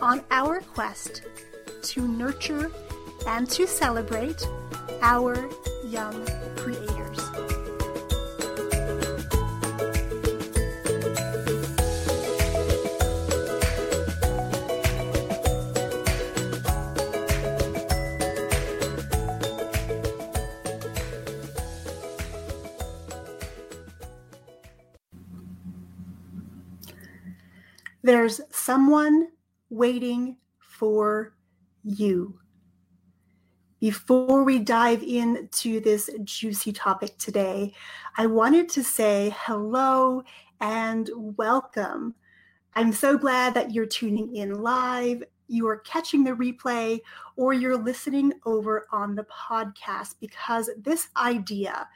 on our quest to nurture and to celebrate our young creators. There's someone waiting for you. Before we dive into this juicy topic today, I wanted to say hello and welcome. I'm so glad that you're tuning in live, you are catching the replay, or you're listening over on the podcast because this idea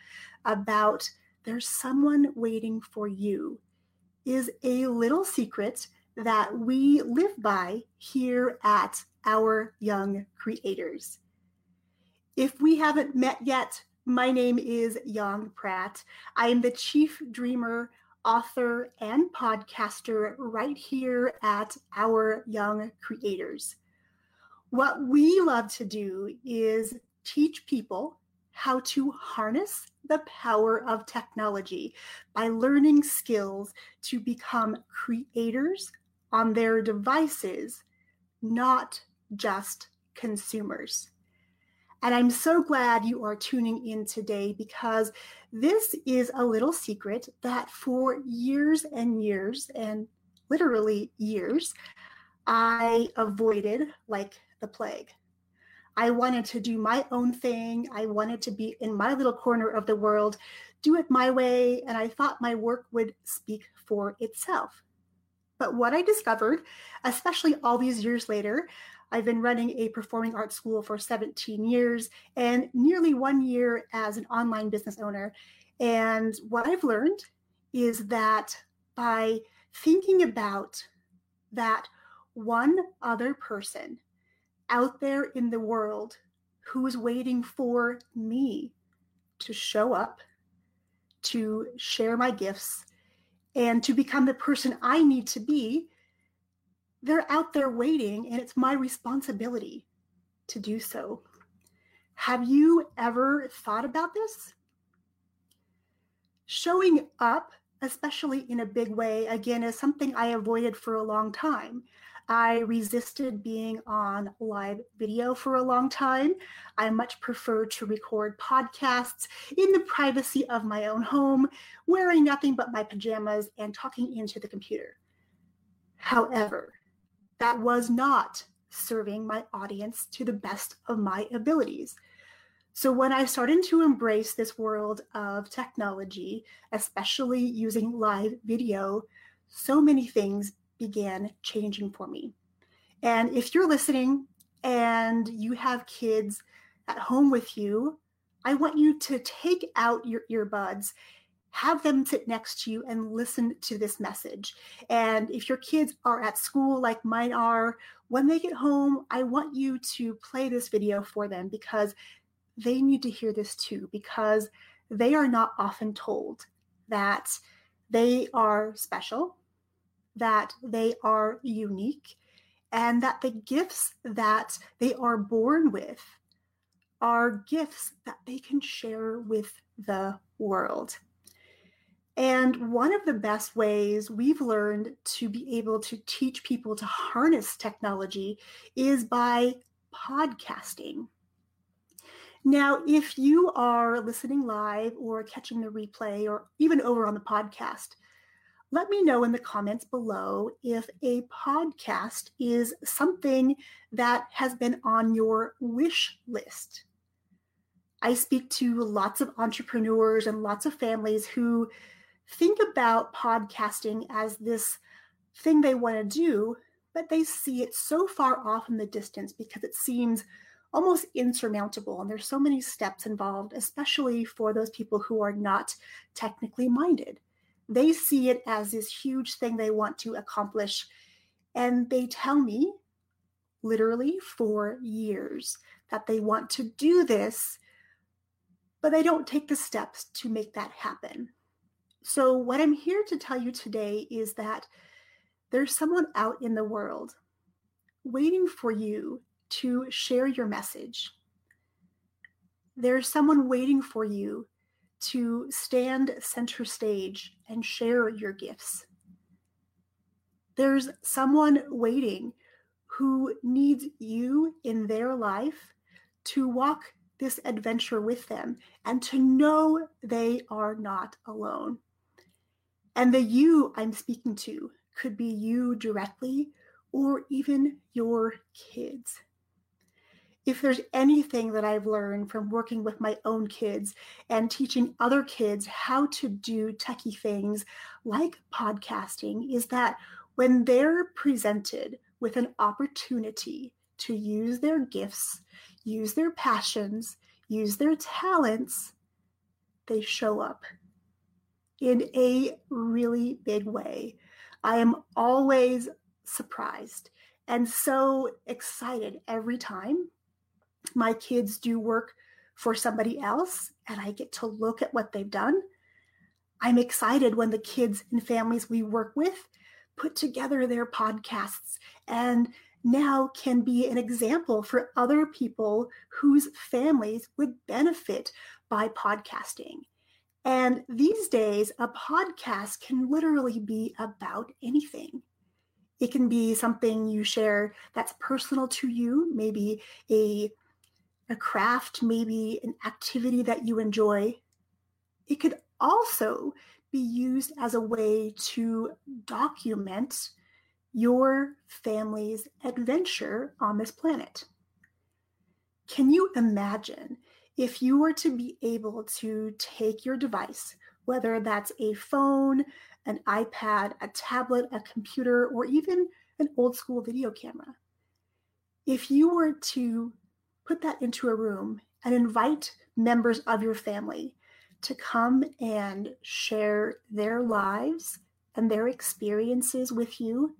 about there's someone waiting for you is a little secret that we live by here at Our Young Creators. If we haven't met yet, my name is Yong Pratt. I am the chief dreamer, author, and podcaster right here at Our Young Creators. What we love to do is teach people how to harness the power of technology by learning skills to become creators on their devices, not just consumers. And I'm so glad you are tuning in today because this is a little secret that for years and years, and literally years, I avoided like the plague. I wanted to do my own thing. I wanted to be in my little corner of the world, do it my way, and I thought my work would speak for itself. But what I discovered, especially all these years later, I've been running a performing arts school for 17 years and nearly one year as an online business owner. And what I've learned is that by thinking about that one other person out there in the world who is waiting for me to show up, to share my gifts, and to become the person I need to be, they're out there waiting, and it's my responsibility to do so. Have you ever thought about this? Showing up, especially in a big way, again, is something I avoided for a long time. I resisted being on live video for a long time. I much prefer to record podcasts in the privacy of my own home, wearing nothing but my pajamas and talking into the computer. However, that was not serving my audience to the best of my abilities. So, when I started to embrace this world of technology, especially using live video, so many things began changing for me. And if you're listening and you have kids at home with you, I want you to take out your earbuds, have them sit next to you, and listen to this message. And if your kids are at school like mine are, when they get home, I want you to play this video for them because they need to hear this too, because they are not often told that they are special, that they are unique and that the gifts that they are born with are gifts that they can share with the world. And one of the best ways we've learned to be able to teach people to harness technology is by podcasting. Now, if you are listening live or catching the replay or even over on the podcast, let me know in the comments below if a podcast is something that has been on your wish list. I speak to lots of entrepreneurs and lots of families who think about podcasting as this thing they want to do, but they see it so far off in the distance because it seems almost insurmountable. And there's so many steps involved, especially for those people who are not technically minded they see it as this huge thing they want to accomplish. And they tell me, literally for years, that they want to do this, but they don't take the steps to make that happen. So, what I'm here to tell you today is that there's someone out in the world waiting for you to share your message. There's someone waiting for you to stand center stage and share your gifts. There's someone waiting who needs you in their life to walk this adventure with them and to know they are not alone. And the you I'm speaking to could be you directly or even your kids if there's anything that I've learned from working with my own kids and teaching other kids how to do techie things like podcasting, is that when they're presented with an opportunity to use their gifts, use their passions, use their talents, they show up in a really big way. I am always surprised and so excited every time my kids do work for somebody else and I get to look at what they've done. I'm excited when the kids and families we work with put together their podcasts and now can be an example for other people whose families would benefit by podcasting. And these days, a podcast can literally be about anything. It can be something you share that's personal to you, maybe a a craft, maybe an activity that you enjoy. It could also be used as a way to document your family's adventure on this planet. Can you imagine if you were to be able to take your device, whether that's a phone, an iPad, a tablet, a computer, or even an old school video camera? If you were to put that into a room and invite members of your family to come and share their lives and their experiences with you.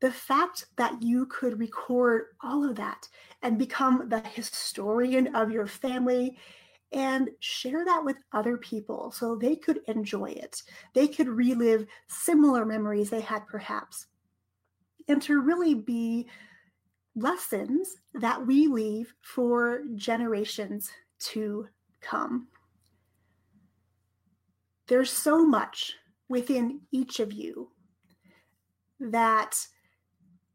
The fact that you could record all of that and become the historian of your family and share that with other people so they could enjoy it. They could relive similar memories they had perhaps. And to really be lessons that we leave for generations to come. There's so much within each of you that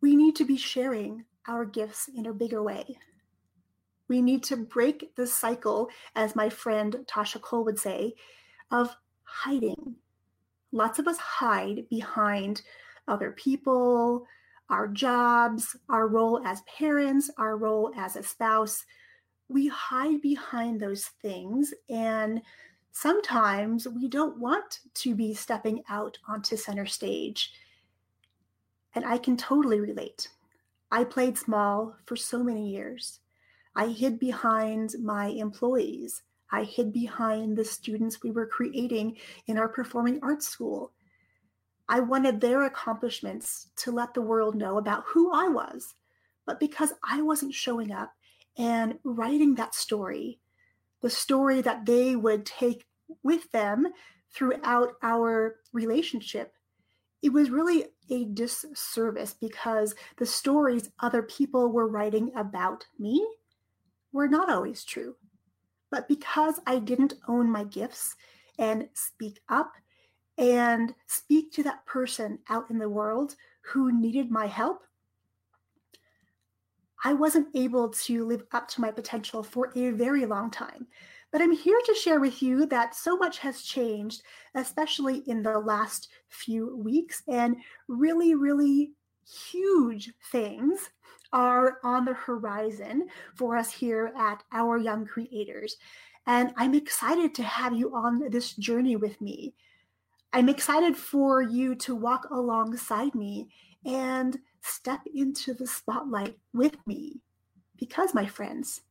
we need to be sharing our gifts in a bigger way. We need to break the cycle, as my friend Tasha Cole would say, of hiding. Lots of us hide behind other people, our jobs, our role as parents, our role as a spouse, we hide behind those things. And sometimes we don't want to be stepping out onto center stage. And I can totally relate. I played small for so many years. I hid behind my employees. I hid behind the students we were creating in our performing arts school. I wanted their accomplishments to let the world know about who I was. But because I wasn't showing up and writing that story, the story that they would take with them throughout our relationship, it was really a disservice because the stories other people were writing about me were not always true. But because I didn't own my gifts and speak up and speak to that person out in the world who needed my help, I wasn't able to live up to my potential for a very long time. But I'm here to share with you that so much has changed, especially in the last few weeks, and really, really huge things are on the horizon for us here at Our Young Creators. And I'm excited to have you on this journey with me. I'm excited for you to walk alongside me and step into the spotlight with me. Because, my friends,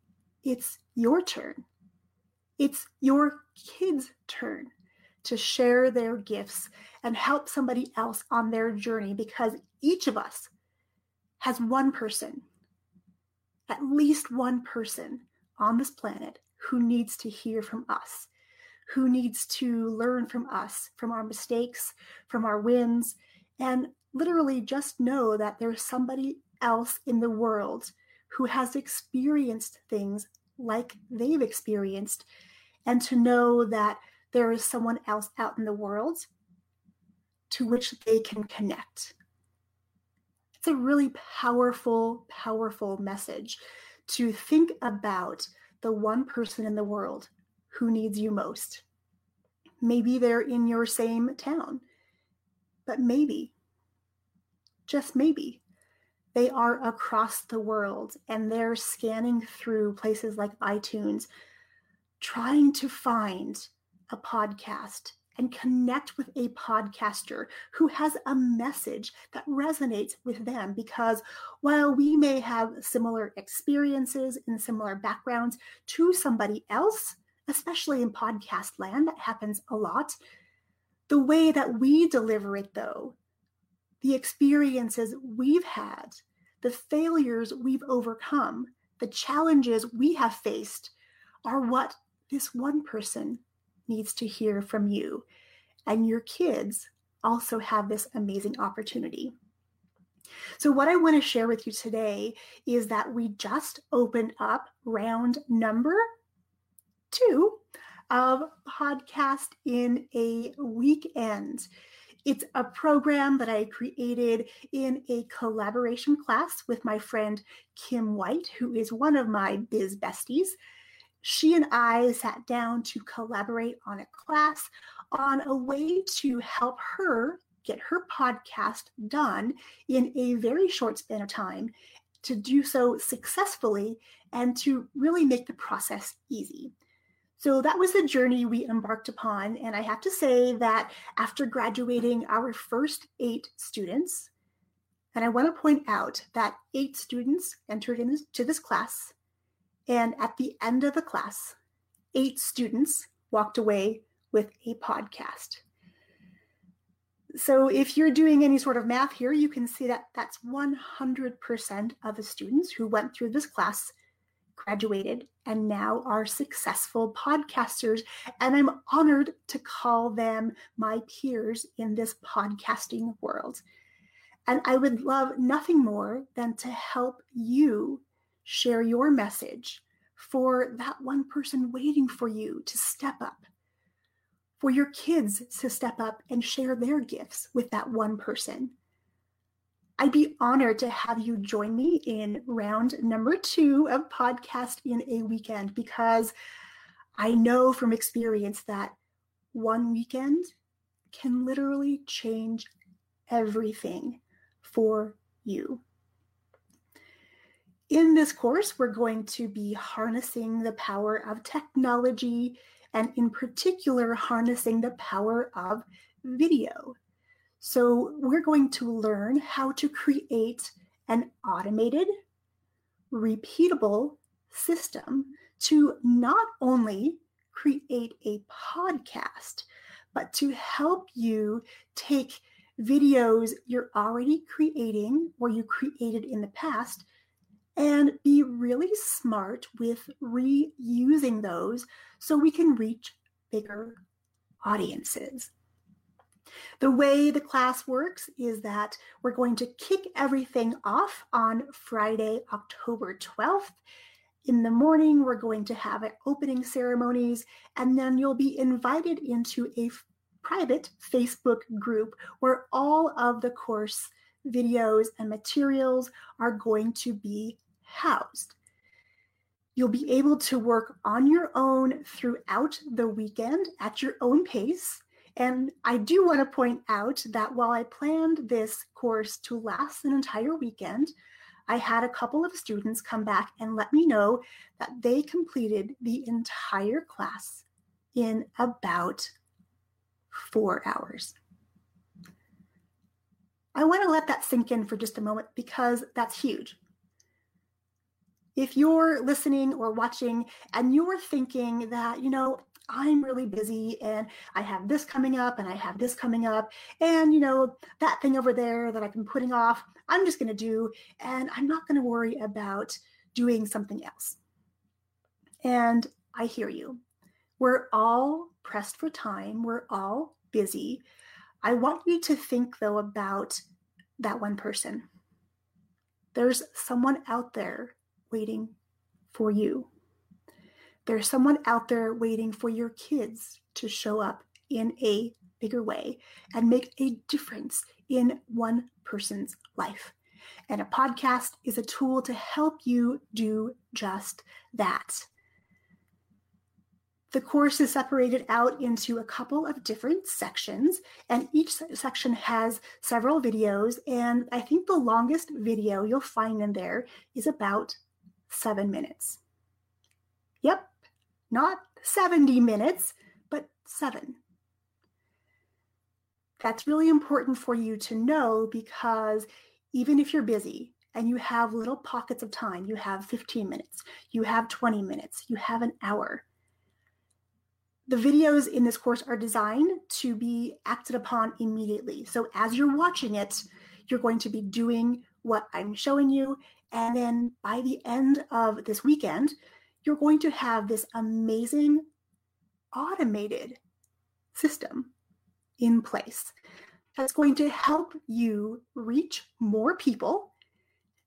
it's your turn. It's your kids' turn to share their gifts and help somebody else on their journey because each of us has one person, at least one person on this planet who needs to hear from us, who needs to learn from us, from our mistakes, from our wins, and literally just know that there's somebody else in the world who has experienced things like they've experienced, and to know that there is someone else out in the world to which they can connect. It's a really powerful, powerful message to think about the one person in the world who needs you most. Maybe they're in your same town, but maybe, just maybe, they are across the world and they're scanning through places like iTunes, trying to find a podcast and connect with a podcaster who has a message that resonates with them. Because while we may have similar experiences and similar backgrounds to somebody else, especially in podcast land, that happens a lot. The way that we deliver it, though, the experiences we've had, the failures we've overcome, the challenges we have faced are what this one person needs to hear from you. And your kids also have this amazing opportunity. So, what I want to share with you today is that we just opened up round number two of Podcast in a Weekend. It's a program that I created in a collaboration class with my friend Kim White, who is one of my biz besties she and I sat down to collaborate on a class on a way to help her get her podcast done in a very short span of time, to do so successfully, and to really make the process easy. So that was the journey we embarked upon. And I have to say that after graduating our first eight students, and I want to point out that eight students entered into this class, and at the end of the class, eight students walked away with a podcast. So if you're doing any sort of math here, you can see that that's 100% of the students who went through this class graduated and now are successful podcasters. And I'm honored to call them my peers in this podcasting world. And I would love nothing more than to help you share your message for that one person waiting for you to step up, for your kids to step up and share their gifts with that one person. I'd be honored to have you join me in round number two of Podcast in a Weekend because I know from experience that one weekend can literally change everything for you. In this course, we're going to be harnessing the power of technology and, in particular, harnessing the power of video. So, we're going to learn how to create an automated, repeatable system to not only create a podcast, but to help you take videos you're already creating or you created in the past and be really smart with reusing those so we can reach bigger audiences. The way the class works is that we're going to kick everything off on Friday, October 12th. In the morning, we're going to have opening ceremonies, and then you'll be invited into a f- private Facebook group where all of the course videos and materials are going to be housed. You'll be able to work on your own throughout the weekend at your own pace. And I do want to point out that while I planned this course to last an entire weekend, I had a couple of students come back and let me know that they completed the entire class in about four hours. I want to let that sink in for just a moment because that's huge. If you're listening or watching and you're thinking that, you know, I'm really busy and I have this coming up and I have this coming up and you know that thing over there that I've been putting off I'm just going to do and I'm not going to worry about doing something else. And I hear you. We're all pressed for time. We're all busy. I want you to think though about that one person. There's someone out there waiting for you. There's someone out there waiting for your kids to show up in a bigger way and make a difference in one person's life. And a podcast is a tool to help you do just that. The course is separated out into a couple of different sections, and each section has several videos. And I think the longest video you'll find in there is about seven minutes. Yep, not 70 minutes, but seven. That's really important for you to know because even if you're busy and you have little pockets of time, you have 15 minutes, you have 20 minutes, you have an hour. The videos in this course are designed to be acted upon immediately. So as you're watching it, you're going to be doing what I'm showing you. And then by the end of this weekend, you're going to have this amazing automated system in place that's going to help you reach more people,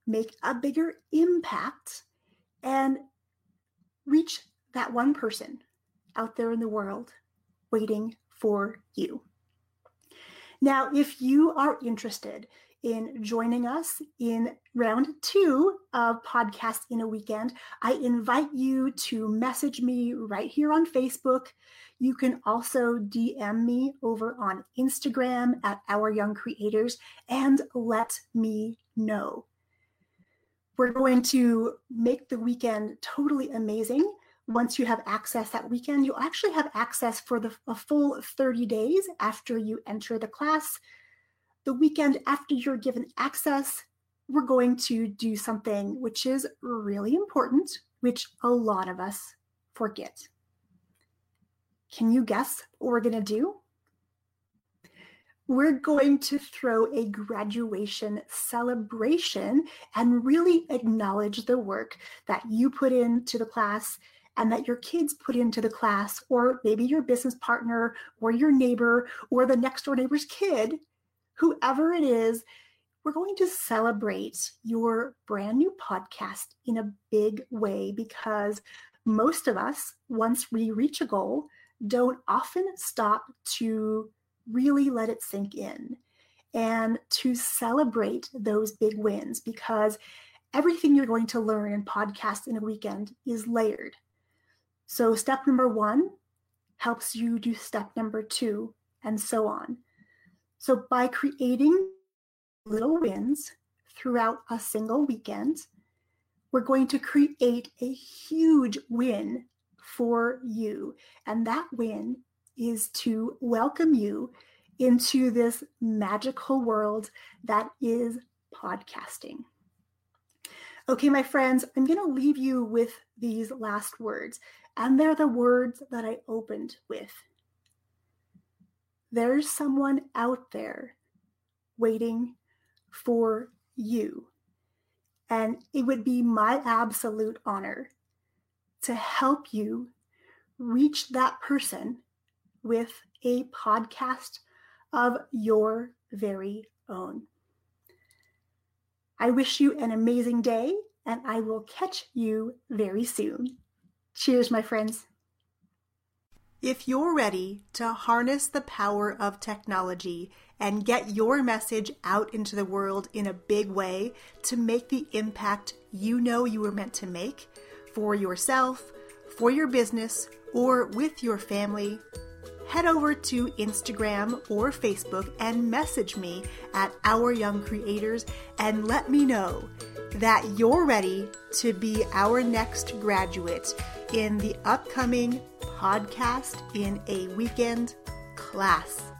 make a bigger impact, and reach that one person out there in the world waiting for you. Now, if you are interested in joining us in round two of Podcast in a Weekend, I invite you to message me right here on Facebook. You can also DM me over on Instagram at Our Young Creators and let me know. We're going to make the weekend totally amazing. Once you have access that weekend, you'll actually have access for the a full 30 days after you enter the class the weekend after you're given access, we're going to do something which is really important, which a lot of us forget. Can you guess what we're going to do? We're going to throw a graduation celebration and really acknowledge the work that you put into the class and that your kids put into the class, or maybe your business partner, or your neighbor, or the next door neighbor's kid whoever it is, we're going to celebrate your brand new podcast in a big way because most of us, once we reach a goal, don't often stop to really let it sink in and to celebrate those big wins because everything you're going to learn in podcast in a weekend is layered. So, step number one helps you do step number two, and so on. So by creating little wins throughout a single weekend, we're going to create a huge win for you. And that win is to welcome you into this magical world that is podcasting. Okay, my friends, I'm going to leave you with these last words. And they're the words that I opened with there's someone out there waiting for you. And it would be my absolute honor to help you reach that person with a podcast of your very own. I wish you an amazing day. and I will catch you very soon. Cheers, my friends. If you're ready to harness the power of technology and get your message out into the world in a big way to make the impact you know you were meant to make for yourself, for your business, or with your family, head over to Instagram or Facebook and message me at Our Young Creators and let me know that you're ready to be our next graduate in the upcoming podcast in a weekend class.